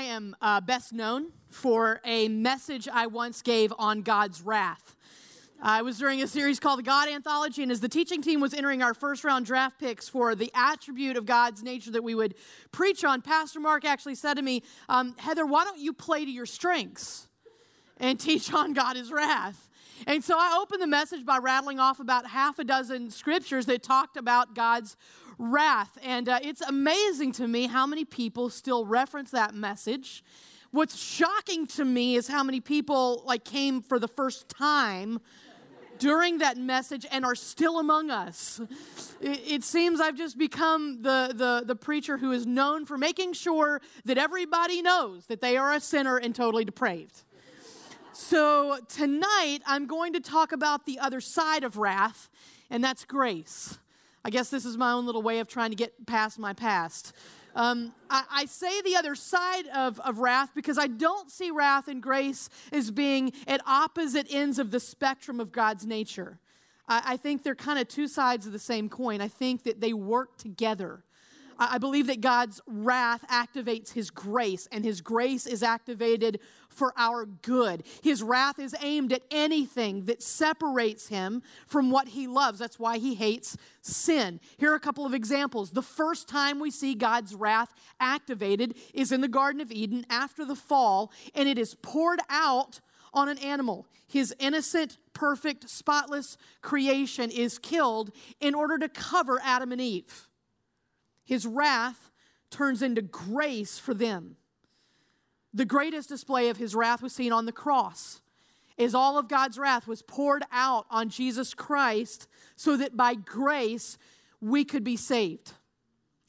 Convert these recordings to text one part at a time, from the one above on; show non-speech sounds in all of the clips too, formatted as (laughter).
I am uh, best known for a message I once gave on God's wrath. I was during a series called the God Anthology, and as the teaching team was entering our first round draft picks for the attribute of God's nature that we would preach on, Pastor Mark actually said to me, um, Heather, why don't you play to your strengths and teach on God is wrath? And so I opened the message by rattling off about half a dozen scriptures that talked about God's wrath. And uh, it's amazing to me how many people still reference that message. What's shocking to me is how many people like came for the first time during that message and are still among us. It, it, seems I've just become the, the, the preacher who is known for making sure that everybody knows that they are a sinner and totally depraved. So tonight I'm going to talk about the other side of wrath, and that's grace. I guess this is my own little way of trying to get past my past. Um, I, I, say the other side of, of wrath because I don't see wrath and grace as being at opposite ends of the spectrum of God's nature. I, I think they're kind of two sides of the same coin. I think that they work together. I believe that God's wrath activates His grace, and His grace is activated for our good. His wrath is aimed at anything that separates Him from what He loves. That's why He hates sin. Here are a couple of examples. The first time we see God's wrath activated is in the Garden of Eden after the fall, and it is poured out on an animal. His innocent, perfect, spotless creation is killed in order to cover Adam and Eve his wrath turns into grace for them. The greatest display of his wrath was seen on the cross, as all of God's wrath was poured out on Jesus Christ so that by grace we could be saved.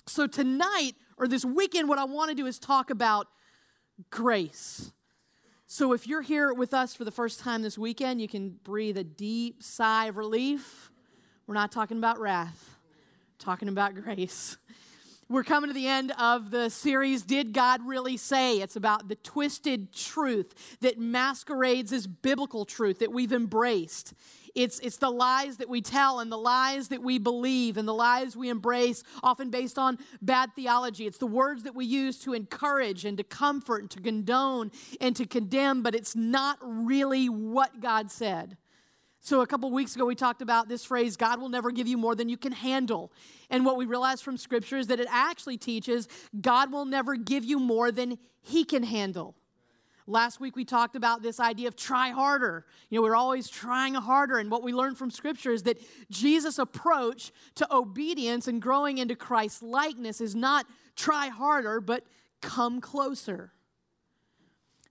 So, tonight or this weekend, what I want to do is talk about grace. So, if you're here with us for the first time this weekend, you can breathe a deep sigh of relief. We're not talking about wrath, talking about (laughs) grace. We're coming to the end of the series, Did God Really Say? It's about the twisted truth that masquerades as biblical truth that we've embraced. It's, it's the lies that we tell and the lies that we believe and the lies we embrace, often based on bad theology. It's the words that we use to encourage and to comfort and to condone and to condemn, but it's not really what God said. So, a couple weeks ago, we talked about this phrase God will never give you more than you can handle. And what we realized from Scripture is that it actually teaches God will never give you more than He can handle. Last week, we talked about this idea of try harder. You know, we're always trying harder. And what we learned from Scripture is that Jesus' approach to obedience and growing into Christ's likeness is not try harder, but come closer.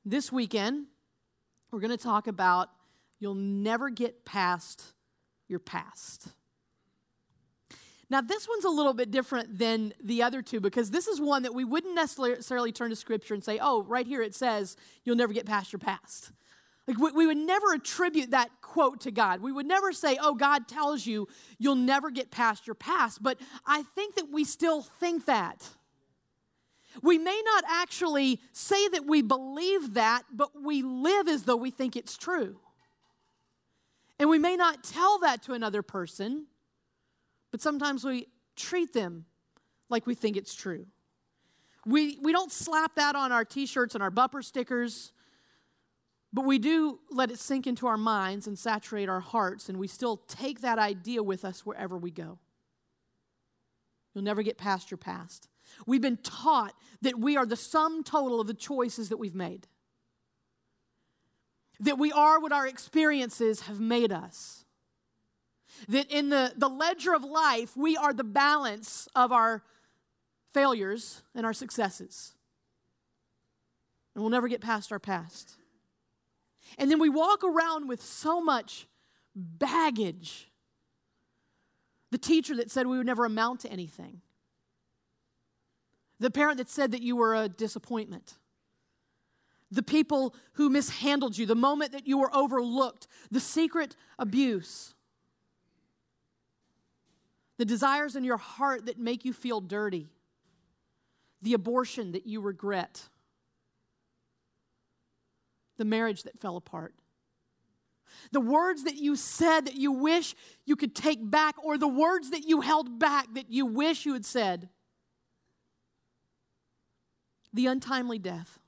This weekend, we're going to talk about You'll never get past your past. Now, this one's a little bit different than the other two because this is one that we wouldn't necessarily turn to scripture and say, oh, right here it says, you'll never get past your past. Like, we, we would never attribute that quote to God. We would never say, oh, God tells you you'll never get past your past. But I think that we still think that. We may not actually say that we believe that, but we live as though we think it's true. And we may not tell that to another person, but sometimes we treat them like we think it's true. We, we don't slap that on our t shirts and our bumper stickers, but we do let it sink into our minds and saturate our hearts, and we still take that idea with us wherever we go. You'll never get past your past. We've been taught that we are the sum total of the choices that we've made that we are what our experiences have made us. That in the, the ledger of life, we are the balance of our failures and our successes. And we'll never get past our past. And then we walk around with so much baggage. The teacher that said we would never amount to anything. The parent that said that you were a disappointment the people who mishandled you, the moment that you were overlooked, the secret abuse, the desires in your heart that make you feel dirty, the abortion that you regret, the marriage that fell apart. The words that you said that you wish you could take back, or the words that you held back that you wish you had said. the untimely death.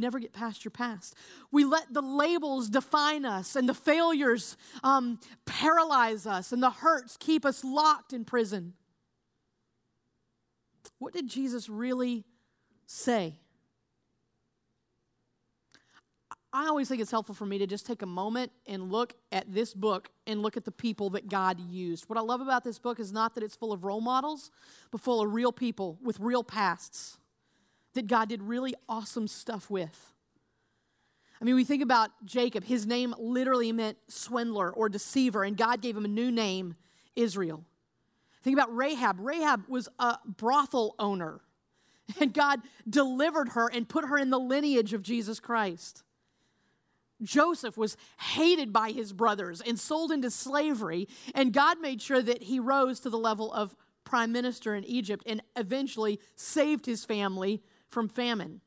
Never get past your past. We let the labels define us, and the failures um, paralyze us, and the hurts keep us locked in prison. What did Jesus really say? I always think it's helpful for me to just take a moment and look at this book and look at the people that God used. What I love about this book is not that it's full of role models, but full of real people with real pasts that God did really awesome stuff with. I mean, we think about Jacob, his name literally meant swindler or deceiver, and God gave him a new name, Israel. Think about Rahab. Rahab was a brothel owner, (laughs) and God delivered her and put her in the lineage of Jesus Christ. Joseph was hated by his brothers and sold into slavery, and God made sure that he rose to the level of prime minister in Egypt and eventually saved his family from famine.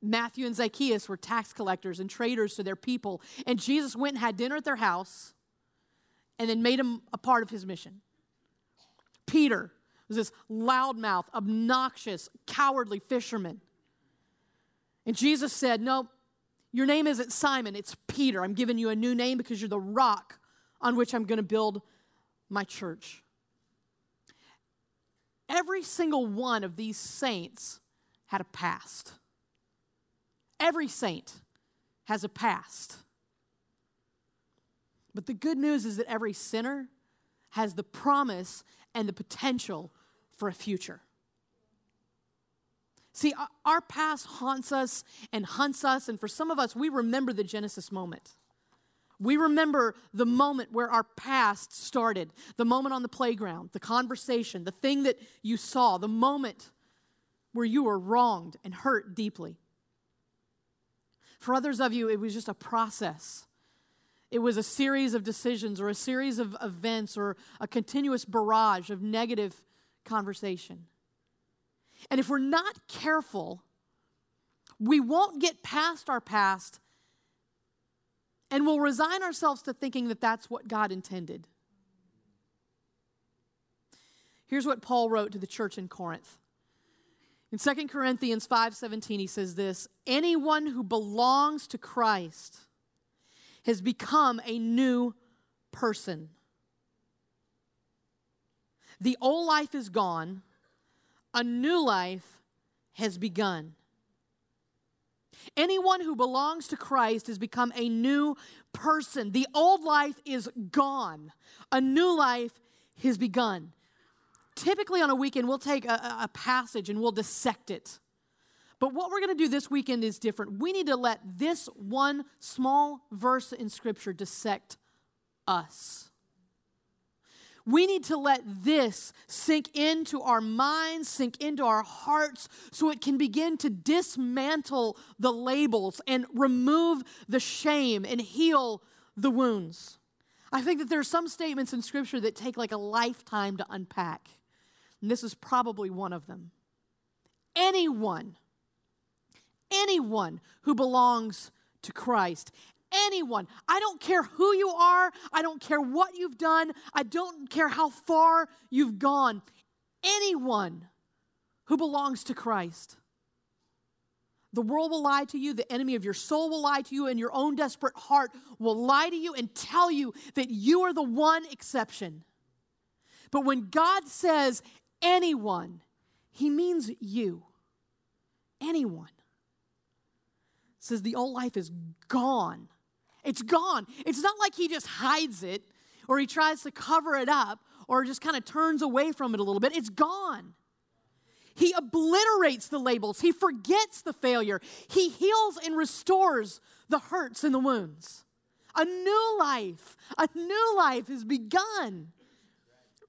Matthew and Zacchaeus were tax collectors and traitors to their people, and Jesus went and had dinner at their house and then made him a part of his mission. Peter was this loudmouth, obnoxious, cowardly fisherman. And Jesus said, No, your name isn't Simon, it's Peter. I'm giving you a new name because you're the rock on which I'm going to build my church. Every single one of these saints had a past. Every saint has a past. But the good news is that every sinner has the promise and the potential for a future. See, our past haunts us and hunts us, and for some of us, we remember the Genesis moment. We remember the moment where our past started, the moment on the playground, the conversation, the thing that you saw, the moment where you were wronged and hurt deeply. For others of you, it was just a process. It was a series of decisions or a series of events or a continuous barrage of negative conversation. And if we're not careful, we won't get past our past and we'll resign ourselves to thinking that that's what God intended. Here's what Paul wrote to the church in Corinth. In 2 Corinthians 5:17 he says this, anyone who belongs to Christ has become a new person. The old life is gone, a new life has begun. Anyone who belongs to Christ has become a new person. The old life is gone, a new life has begun. Typically, on a weekend, we'll take a, a passage and we'll dissect it. But what we're going to do this weekend is different. We need to let this one small verse in Scripture dissect us. We need to let this sink into our minds, sink into our hearts, so it can begin to dismantle the labels and remove the shame and heal the wounds. I think that there are some statements in Scripture that take like a lifetime to unpack. And this is probably one of them. Anyone, anyone who belongs to Christ, anyone. I don't care who you are. I don't care what you've done. I don't care how far you've gone. Anyone who belongs to Christ. The world will lie to you, the enemy of your soul will lie to you, and your own desperate heart will lie to you and tell you that you are the one exception. But when God says anyone, he means you. Anyone. Says the old life is gone. It's gone. It's not like he just hides it or he tries to cover it up or just kind of turns away from it a little bit. It's gone. He obliterates the labels, he forgets the failure, he heals and restores the hurts and the wounds. A new life, a new life has begun.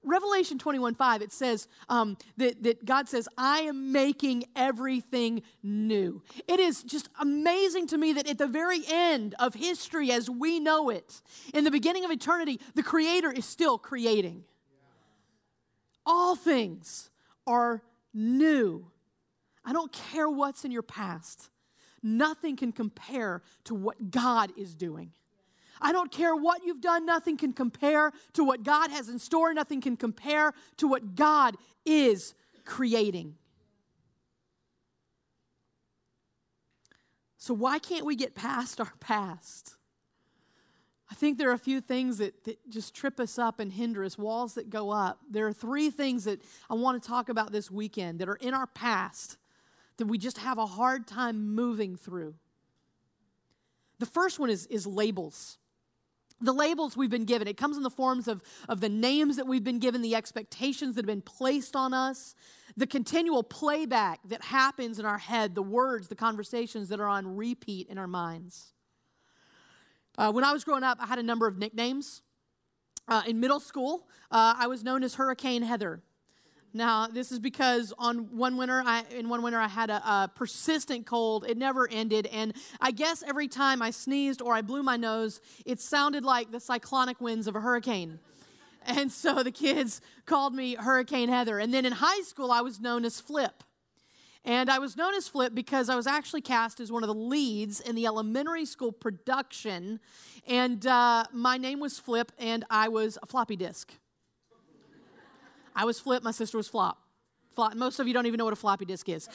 Revelation 21 5, it says um, that, that God says, I am making everything new. It is just amazing to me that at the very end of history as we know it, in the beginning of eternity, the Creator is still creating. All things are new. I don't care what's in your past, nothing can compare to what God is doing. I don't care what you've done, nothing can compare to what God has in store, nothing can compare to what God is creating. So, why can't we get past our past? I think there are a few things that, that just trip us up and hinder us, walls that go up. There are three things that I want to talk about this weekend that are in our past that we just have a hard time moving through. The first one is, is labels. The labels we've been given, it comes in the forms of, of the names that we've been given, the expectations that have been placed on us, the continual playback that happens in our head, the words, the conversations that are on repeat in our minds. Uh, when I was growing up, I had a number of nicknames. Uh, in middle school, uh, I was known as Hurricane Heather. Now, this is because on one winter, I, in one winter, I had a, a, persistent cold. It never ended, and I guess every time I sneezed or I blew my nose, it sounded like the cyclonic winds of a hurricane. (laughs) And so the kids called me Hurricane Heather. And then in high school, I was known as Flip. And I was known as Flip because I was actually cast as one of the leads in the elementary school production. And uh, my name was Flip, and I was a floppy disk. I was Flip, my sister was Flop. Flop. Most of you don't even know what a floppy disk is.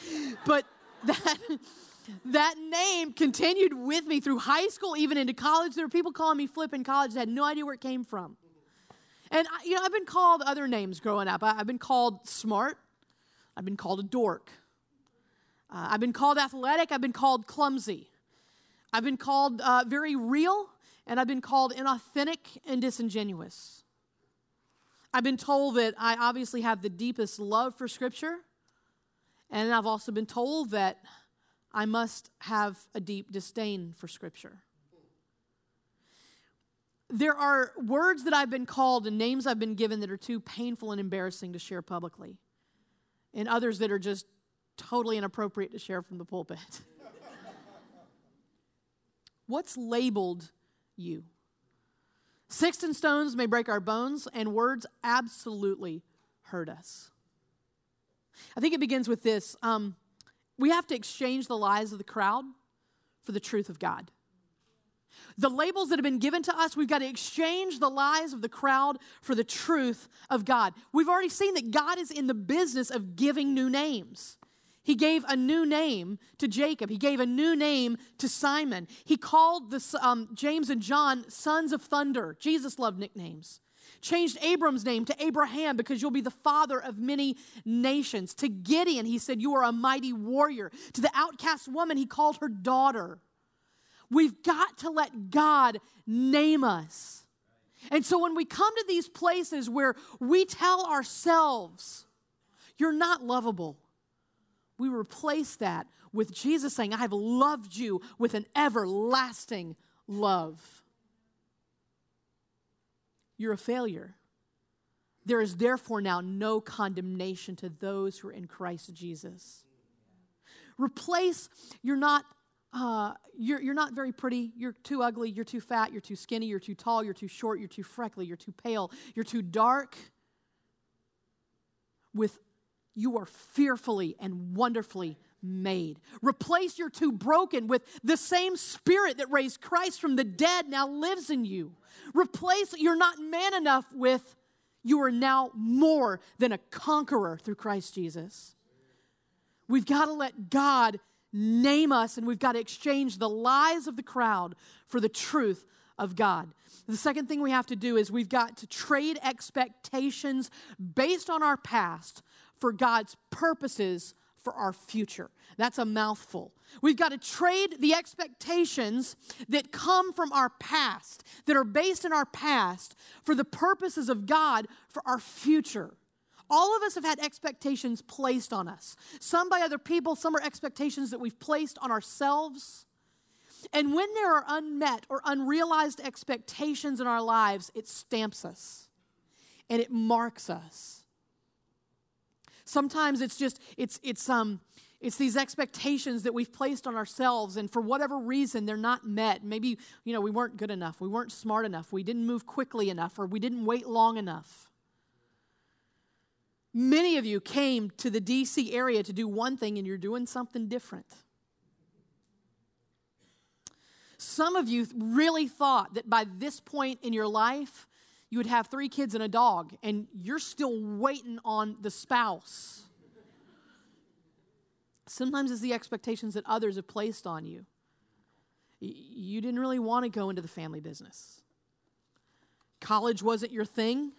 But that, (laughs) that name continued with me through high school, even into college. There were people calling me Flip in college that had no idea where it came from. And, you know, I've been called other names growing up. I've been called smart. I've been called a dork. Uh, I've been called athletic. I've been called clumsy. I've been called uh, very real, and I've been called inauthentic and disingenuous. I've been told that I obviously have the deepest love for Scripture, and I've also been told that I must have a deep disdain for Scripture. There are words that I've been called and names I've been given that are too painful and embarrassing to share publicly, and others that are just totally inappropriate to share from the pulpit. (laughs) What's labeled you? Sticks and stones may break our bones, and words absolutely hurt us. I think it begins with this um, we have to exchange the lies of the crowd for the truth of God. The labels that have been given to us, we've got to exchange the lies of the crowd for the truth of God. We've already seen that God is in the business of giving new names. He gave a new name to Jacob. He gave a new name to Simon. He called the, um, James and John sons of thunder. Jesus loved nicknames. Changed Abram's name to Abraham because you'll be the father of many nations. To Gideon, he said, You are a mighty warrior. To the outcast woman, he called her daughter. We've got to let God name us. And so when we come to these places where we tell ourselves, You're not lovable we replace that with Jesus saying, I have loved you with an everlasting love. You're a failure. There is therefore now no condemnation to those who are in Christ Jesus. Replace, you're not, uh, you're, you're not very pretty, you're too ugly, you're too fat, you're too skinny, you're too tall, you're too short, you're too freckly, you're too pale, you're too dark, with you are fearfully and wonderfully made. Replace your too broken with the same spirit that raised Christ from the dead now lives in you. Replace you're not man enough with you are now more than a conqueror through Christ Jesus. We've got to let God name us and we've got to exchange the lies of the crowd for the truth of God. The second thing we have to do is we've got to trade expectations based on our past for God's purposes for our future. That's a mouthful. We've got to trade the expectations that come from our past, that are based in our past, for the purposes of God for our future. All of us have had expectations placed on us, some by other people, some are expectations that we've placed on ourselves. And when there are unmet or unrealized expectations in our lives, it stamps us and it marks us. Sometimes it's just, it's, it's, um, it's these expectations that we've placed on ourselves, and for whatever reason, they're not met. Maybe, you know, we weren't good enough, we weren't smart enough, we didn't move quickly enough, or we didn't wait long enough. Many of you came to the DC area to do one thing, and you're doing something different. Some of you really thought that by this point in your life, you would have three kids and a dog, and you're still waiting on the spouse. Sometimes it's the expectations that others have placed on you. You didn't really want to go into the family business. College wasn't your thing.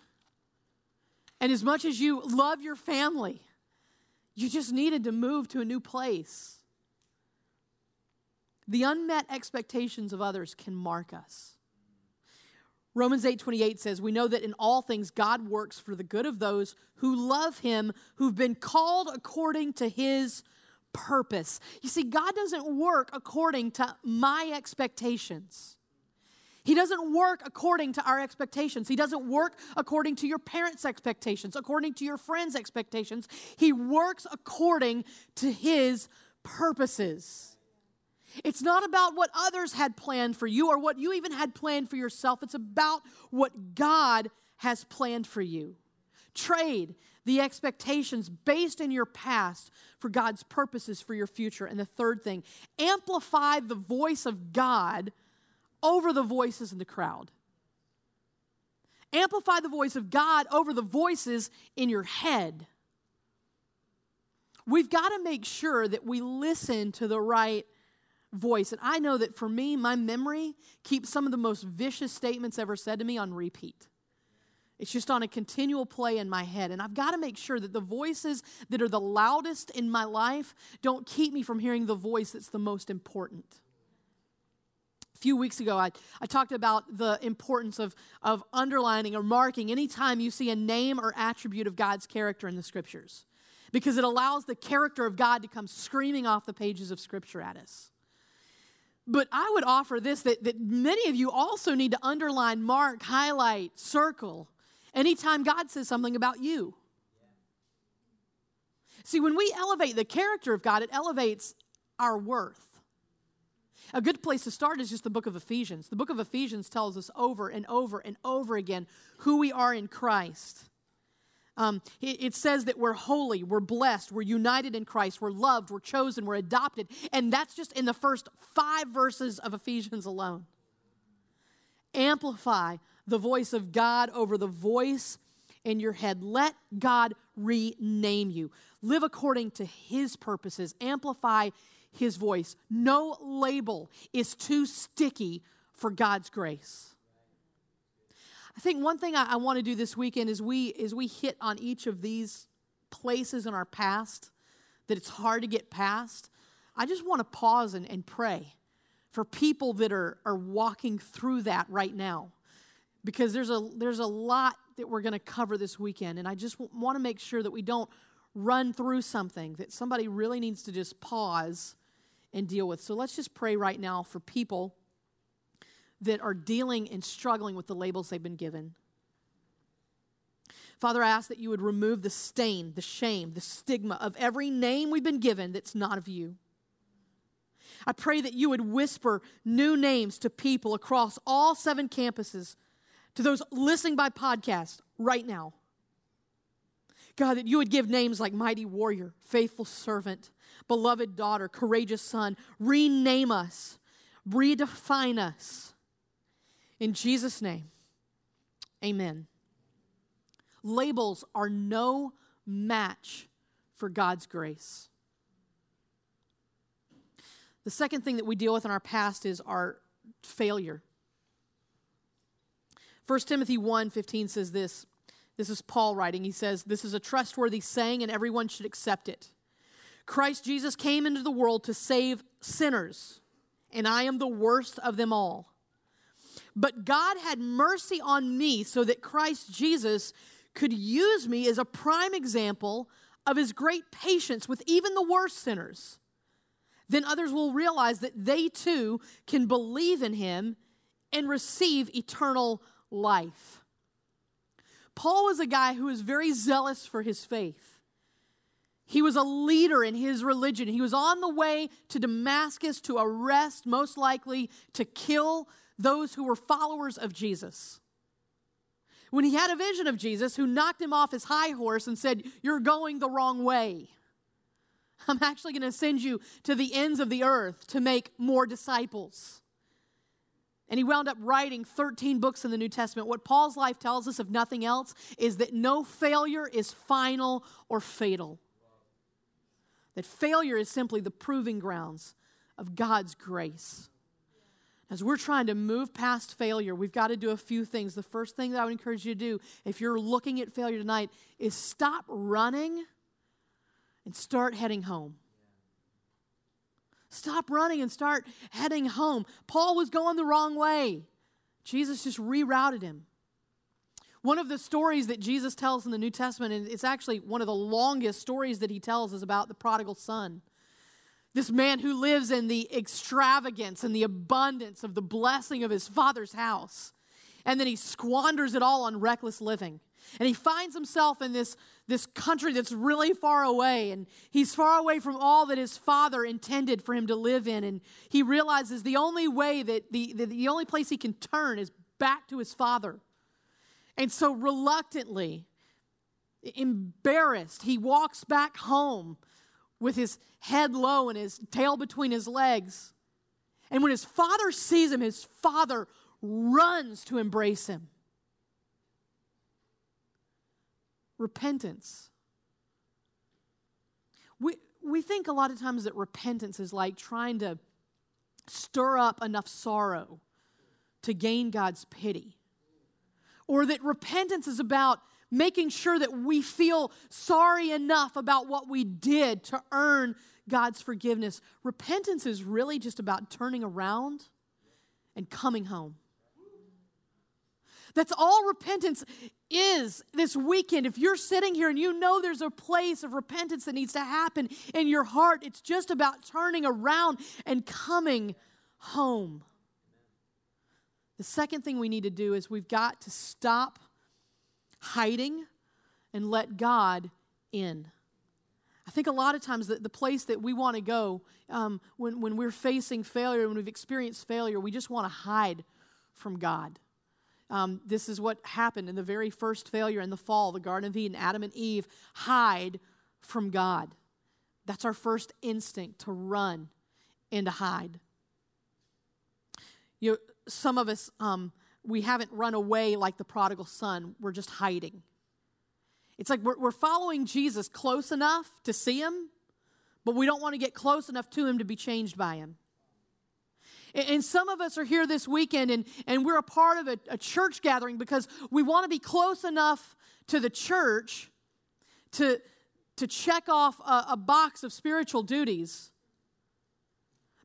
And as much as you love your family, you just needed to move to a new place. The unmet expectations of others can mark us. Romans 8:28 says, "We know that in all things God works for the good of those who love him, who've been called according to his purpose." You see, God doesn't work according to my expectations. He doesn't work according to our expectations. He doesn't work according to your parents' expectations, according to your friends' expectations. He works according to his purposes. It's not about what others had planned for you or what you even had planned for yourself. It's about what God has planned for you. Trade the expectations based in your past for God's purposes for your future. And the third thing, amplify the voice of God over the voices in the crowd. Amplify the voice of God over the voices in your head. We've got to make sure that we listen to the right voice. And I know that for me, my memory keeps some of the most vicious statements ever said to me on repeat. It's just on a continual play in my head. And I've got to make sure that the voices that are the loudest in my life don't keep me from hearing the voice that's the most important A few weeks ago, I, I talked about the importance of, of underlining or marking anytime you see a name or attribute of God's character in the scriptures, because it allows the character of God to come screaming off the pages of scripture at us. But I would offer this that, that many of you also need to underline, mark, highlight, circle anytime God says something about you. See, when we elevate the character of God, it elevates our worth. A good place to start is just the book of Ephesians. The book of Ephesians tells us over and over and over again who we are in Christ. Um, it, it says that we're holy, we're blessed, we're united in Christ, we're loved, we're chosen, we're adopted. And that's just in the first five verses of Ephesians alone. Amplify the voice of God over the voice in your head. Let God rename you. Live according to His purposes. Amplify his voice. No label is too sticky for God's grace. I think one thing I, I want to do this weekend is we is we hit on each of these places in our past that it's hard to get past. I just want to pause and, and pray for people that are, are walking through that right now. Because there's a there's a lot that we're going to cover this weekend, and I just w- want to make sure that we don't run through something that somebody really needs to just pause and deal with. So let's just pray right now for people that are dealing and struggling with the labels they've been given. Father, I ask that you would remove the stain, the shame, the stigma of every name we've been given that's not of you. I pray that you would whisper new names to people across all seven campuses, to those listening by podcast right now. God, that you would give names like mighty warrior, faithful servant, beloved daughter, courageous son. Rename us, redefine us. In Jesus' name, amen. Labels are no match for God's grace. The second thing that we deal with in our past is our failure. 1 Timothy 1 15 says this. This is Paul writing. He says, This is a trustworthy saying, and everyone should accept it. Christ Jesus came into the world to save sinners, and I am the worst of them all. But God had mercy on me so that Christ Jesus could use me as a prime example of his great patience with even the worst sinners. Then others will realize that they too can believe in him and receive eternal life. Paul was a guy who was very zealous for his faith. He was a leader in his religion. He was on the way to Damascus to arrest, most likely to kill those who were followers of Jesus. When he had a vision of Jesus who knocked him off his high horse and said, You're going the wrong way. I'm actually going to send you to the ends of the earth to make more disciples. And he wound up writing 13 books in the New Testament. What Paul's life tells us, if nothing else, is that no failure is final or fatal. that failure is simply the proving grounds of God's grace. As we're trying to move past failure, we've got to do a few things. The first thing that I would encourage you to do, if you're looking at failure tonight, is stop running and start heading home. Stop running and start heading home. Paul was going the wrong way. Jesus just rerouted him. One of the stories that Jesus tells in the New Testament, and it's actually one of the longest stories that he tells, is about the prodigal son. This man who lives in the extravagance and the abundance of the blessing of his father's house. And then he squanders it all on reckless living. And he finds himself in this, this country that's really far away. And he's far away from all that his father intended for him to live in. And he realizes the only way that the, the, the only place he can turn is back to his father. And so reluctantly, embarrassed, he walks back home with his head low and his tail between his legs. And when his father sees him, his father runs to embrace him. Repentance. We, we think a lot of times that repentance is like trying to stir up enough sorrow to gain God's pity. Or that repentance is about making sure that we feel sorry enough about what we did to earn God's forgiveness. Repentance is really just about turning around and coming home. That's all repentance is this weekend. If you're sitting here and you know there's a place of repentance that needs to happen in your heart, it's just about turning around and coming home. The second thing we need to do is we've got to stop hiding and let God in. I think a lot of times the, the place that we want to go um, when, when we're facing failure, when we've experienced failure, we just want to hide from God. Um, this is what happened in the very first failure in the fall, the Garden of Eden. Adam and Eve hide from God. That's our first instinct to run and to hide. You know, some of us, um, we haven't run away like the prodigal son. We're just hiding. It's like we're, we're following Jesus close enough to see him, but we don't want to get close enough to him to be changed by him. And, some of us are here this weekend and, and we're a part of a, a church gathering because we want to be close enough to the church to, to check off a, a box of spiritual duties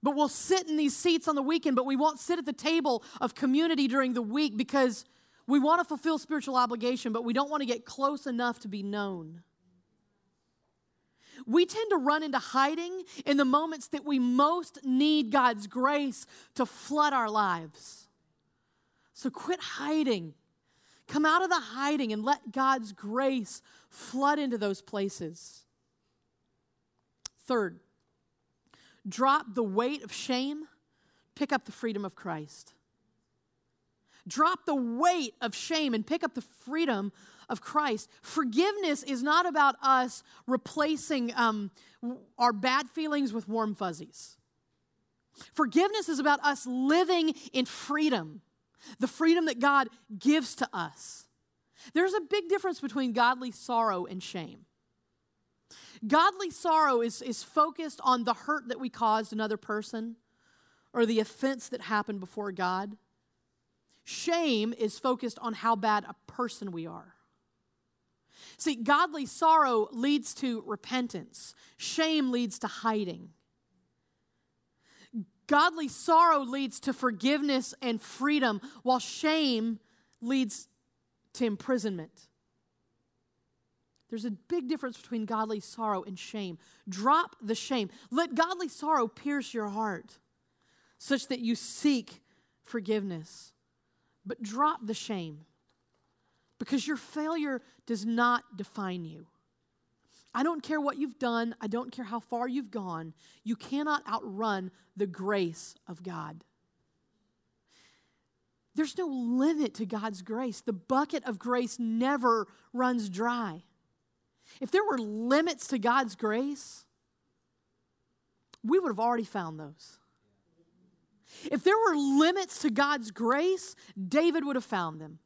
but we'll sit in these seats on the weekend, but we won't sit at the table of community during the week because we want to fulfill spiritual obligation, but we don't want to get close enough to be known. We tend to run into hiding in the moments that we most need God's grace to flood our lives. So quit hiding. Come out of the hiding and let God's grace flood into those places. Third, Drop the weight of shame, pick up the freedom of Christ. Drop the weight of shame and pick up the freedom of Christ. Forgiveness is not about us replacing um, our bad feelings with warm fuzzies. Forgiveness is about us living in freedom, the freedom that God gives to us. There's a big difference between godly sorrow and shame. Godly sorrow is, is focused on the hurt that we caused another person or the offense that happened before God. Shame is focused on how bad a person we are. See, godly sorrow leads to repentance, shame leads to hiding. Godly sorrow leads to forgiveness and freedom, while shame leads to imprisonment. There's a big difference between godly sorrow and shame. Drop the shame. Let godly sorrow pierce your heart such that you seek forgiveness. But drop the shame because your failure does not define you. I don't care what you've done, I don't care how far you've gone, you cannot outrun the grace of God. There's no limit to God's grace. The bucket of grace never runs dry. If there were limits to God's grace, we would have already found those. If there were limits to God's grace, David would have found them.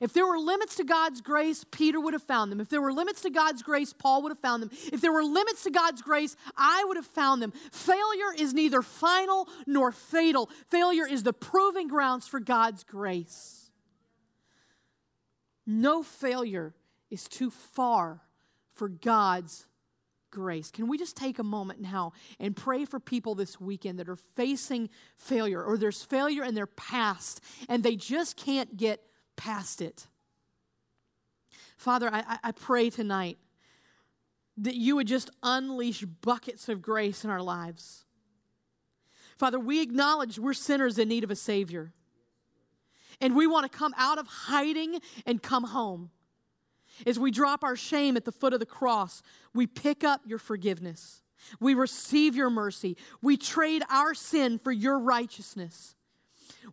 If there were limits to God's grace, Peter would have found them. If there were limits to God's grace, Paul would have found them. If there were limits to God's grace, I would have found them. Failure is neither final nor fatal. Failure is the proving grounds for God's grace. No failure is too far for God's grace. Can we just take a moment now and pray for people this weekend that are facing failure or there's failure in their past and they just can't get past it? Father, I, I pray tonight that you would just unleash buckets of grace in our lives. Father, we acknowledge we're sinners in need of a Savior. And we want to come out of hiding and come home. As we drop our shame at the foot of the cross, we pick up your forgiveness. We receive your mercy. We trade our sin for your righteousness.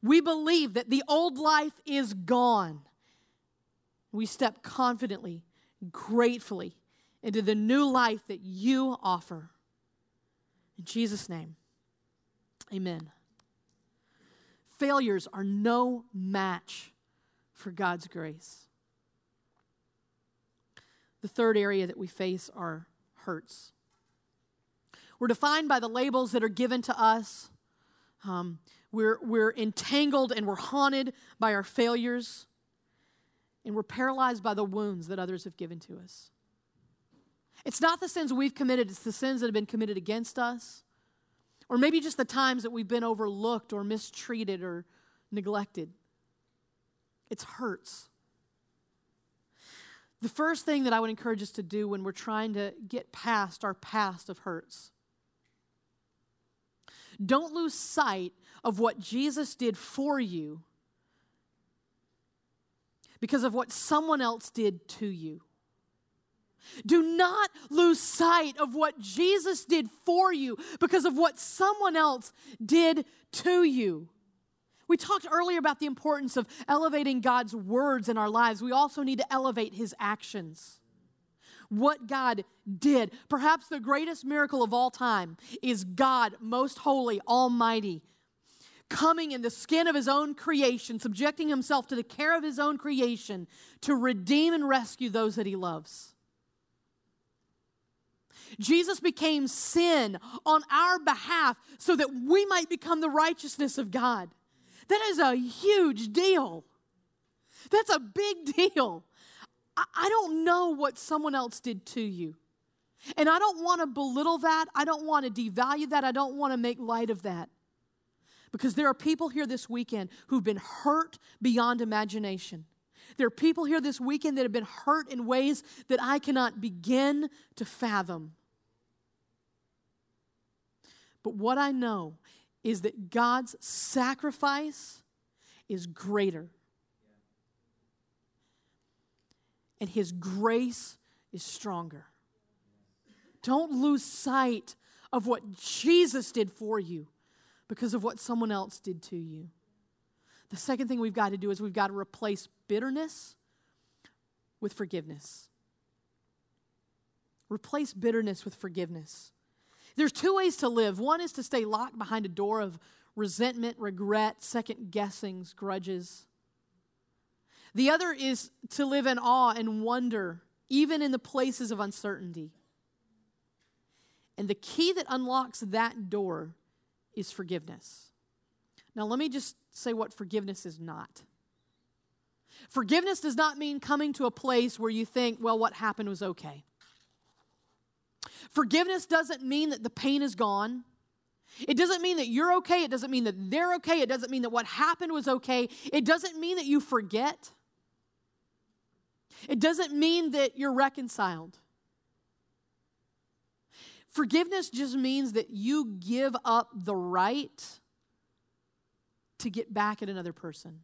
We believe that the old life is gone. We step confidently, gratefully into the new life that you offer. In Jesus' name, amen. Failures are no match for God's grace. The third area that we face are hurts. We're defined by the labels that are given to us. Um, we're, we're entangled and we're haunted by our failures. And we're paralyzed by the wounds that others have given to us. It's not the sins we've committed, it's the sins that have been committed against us. Or maybe just the times that we've been overlooked or mistreated or neglected. It's hurts. The first thing that I would encourage us to do when we're trying to get past our past of hurts don't lose sight of what Jesus did for you because of what someone else did to you. Do not lose sight of what Jesus did for you because of what someone else did to you. We talked earlier about the importance of elevating God's words in our lives. We also need to elevate his actions. What God did. Perhaps the greatest miracle of all time is God, most holy, almighty, coming in the skin of his own creation, subjecting himself to the care of his own creation to redeem and rescue those that he loves. Jesus became sin on our behalf so that we might become the righteousness of God. That is a huge deal. That's a big deal. I don't know what someone else did to you. And I don't want to belittle that. I don't want to devalue that. I don't want to make light of that. Because there are people here this weekend who've been hurt beyond imagination. There are people here this weekend that have been hurt in ways that I cannot begin to fathom. But what I know is that God's sacrifice is greater. And his grace is stronger. Don't lose sight of what Jesus did for you because of what someone else did to you. The second thing we've got to do is we've got to replace bitterness with forgiveness. Replace bitterness with forgiveness. There's two ways to live. One is to stay locked behind a door of resentment, regret, second guessings, grudges. The other is to live in awe and wonder, even in the places of uncertainty. And the key that unlocks that door is forgiveness. Now, let me just say what forgiveness is not. Forgiveness does not mean coming to a place where you think, well, what happened was okay. Forgiveness doesn't mean that the pain is gone. It doesn't mean that you're okay. It doesn't mean that they're okay. It doesn't mean that what happened was okay. It doesn't mean that you forget. It doesn't mean that you're reconciled. Forgiveness just means that you give up the right to get back at another person.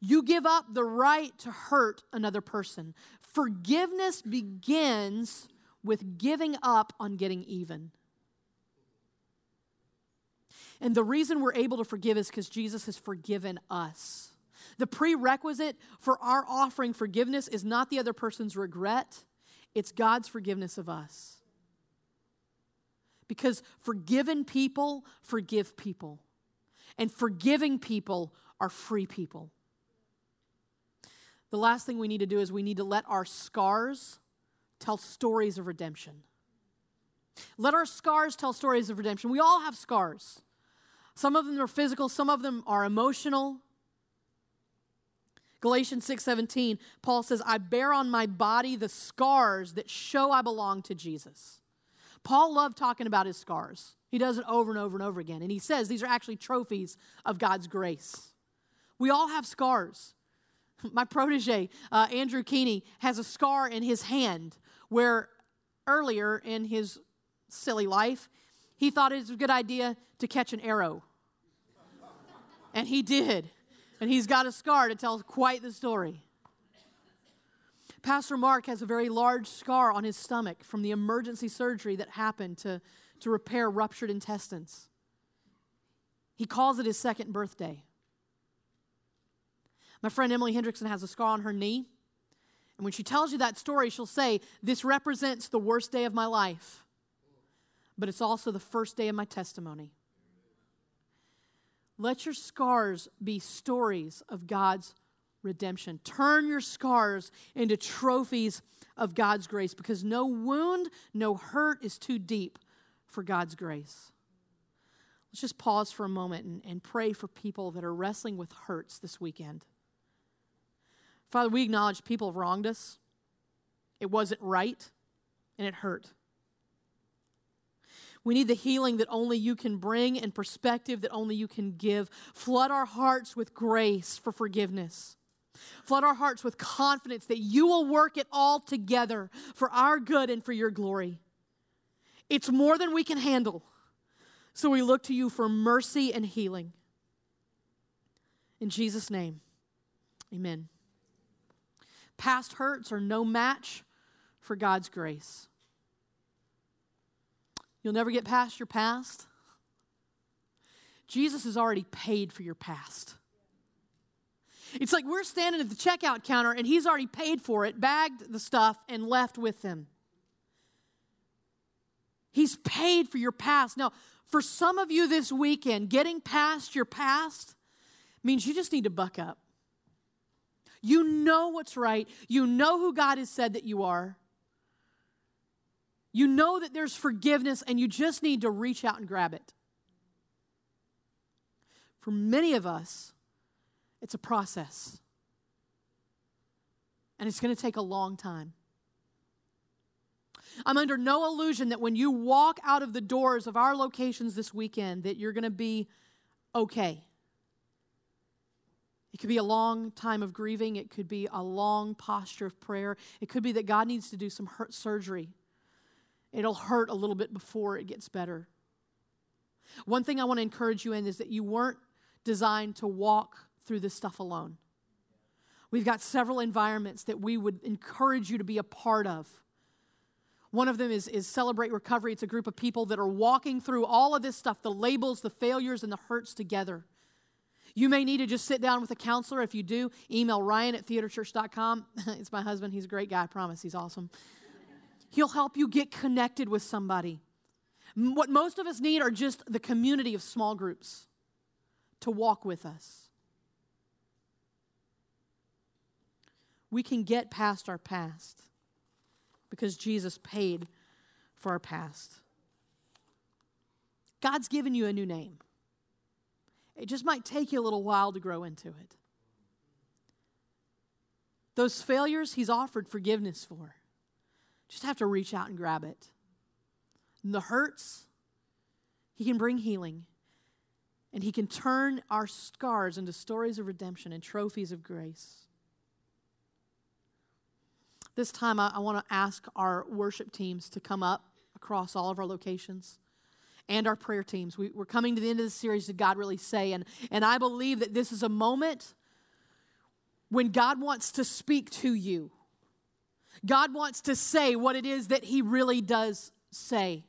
You give up the right to hurt another person. Forgiveness begins with giving up on getting even. And the reason we're able to forgive is because Jesus has forgiven us. The prerequisite for our offering forgiveness is not the other person's regret, it's God's forgiveness of us. Because forgiven people forgive people, and forgiving people are free people. the last thing we need to do is we need to let our scars tell stories of redemption. Let our scars tell stories of redemption. We all have scars. Some of them are physical, some of them are emotional. Galatians 6:17, Paul says, "I bear on my body the scars that show I belong to Jesus." Paul loved talking about his scars. He does it over and over and over again. And he says these are actually trophies of God's grace. We all have scars. (laughs) My protege, uh, Andrew Keeney, has a scar in his hand where earlier in his silly life, he thought it was a good idea to catch an arrow. And he did. And he's got a scar to tell quite the story. Pastor Mark has a very large scar on his stomach from the emergency surgery that happened to, to repair ruptured intestines. He calls it his second birthday. My friend Emily Hendrickson has a scar on her knee. And when she tells you that story, she'll say, This represents the worst day of my life, but it's also the first day of my testimony. Let your scars be stories of God's redemption. Turn your scars into trophies of God's grace because no wound, no hurt is too deep for God's grace. Let's just pause for a moment and, and pray for people that are wrestling with hurts this weekend. Father, we acknowledge people have wronged us. It wasn't right, and it hurt. We need the healing that only you can bring and perspective that only you can give. Flood our hearts with grace for forgiveness. Flood our hearts with confidence that you will work it all together for our good and for your glory. It's more than we can handle. So we look to you for mercy and healing. In Jesus' name, amen. Past hurts are no match for God's grace. You'll never get past your past. Jesus has already paid for your past. It's like we're standing at the checkout counter and he's already paid for it, bagged the stuff, and left with them. He's paid for your past. Now, for some of you this weekend, getting past your past means you just need to buck up. You know what's right. You know who God has said that you are. You know that there's forgiveness, and you just need to reach out and grab it. For many of us, it's a process, and it's going to take a long time. I'm under no illusion that when you walk out of the doors of our locations this weekend that you're going to be okay. It could be a long time of grieving. It could be a long posture of prayer. It could be that God needs to do some hurt surgery. It'll hurt a little bit before it gets better. One thing I want to encourage you in is that you weren't designed to walk through this stuff alone. We've got several environments that we would encourage you to be a part of. One of them is, is Celebrate Recovery. It's a group of people that are walking through all of this stuff the labels, the failures, and the hurts together. You may need to just sit down with a counselor. If you do, email Ryan at theaterchurch.com. (laughs) it's my husband. He's a great guy. I promise. He's awesome. He'll help you get connected with somebody. What most of us need are just the community of small groups to walk with us. We can get past our past because Jesus paid for our past. God's given you a new name. It just might take you a little while to grow into it. Those failures, He's offered forgiveness for. Just have to reach out and grab it. And the hurts, He can bring healing. And He can turn our scars into stories of redemption and trophies of grace. This time, I, I want to ask our worship teams to come up across all of our locations and our prayer teams. We, are coming to the end of the series, did God really say? And, and I believe that this is a moment when God wants to speak to you. God wants to say what it is that He really does say.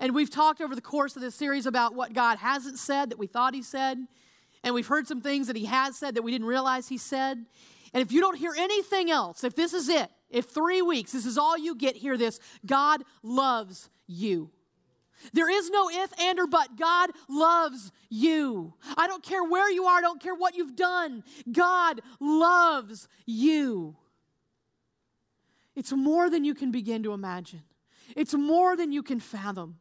And we've talked over the course of this series about what God hasn't said that we thought He said. And we've heard some things that He has said that we didn't realize He said. And if you don't hear anything else, if this is it, if three weeks, this is all you get, hear this God loves you. There is no if, and, or but. God loves you. I don't care where you are, I don't care what you've done. God loves you. It's more than you can begin to imagine, it's more than you can fathom.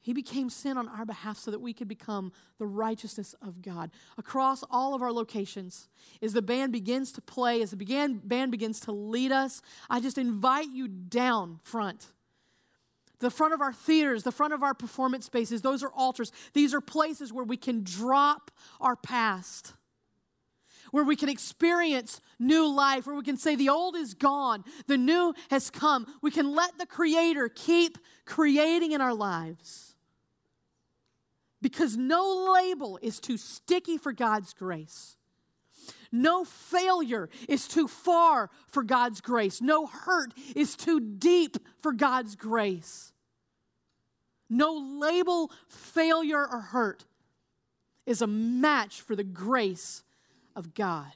He became sin on our behalf so that we could become the righteousness of God. Across all of our locations, as the band begins to play, as the band begins to lead us, I just invite you down front. The front of our theaters, the front of our performance spaces, those are altars. These are places where we can drop our past, where we can experience new life, where we can say the old is gone, the new has come. We can let the Creator keep creating in our lives because no label is too sticky for God's grace. No failure is too far for God's grace. No hurt is too deep for God's grace. No label, failure, or hurt is a match for the grace of God.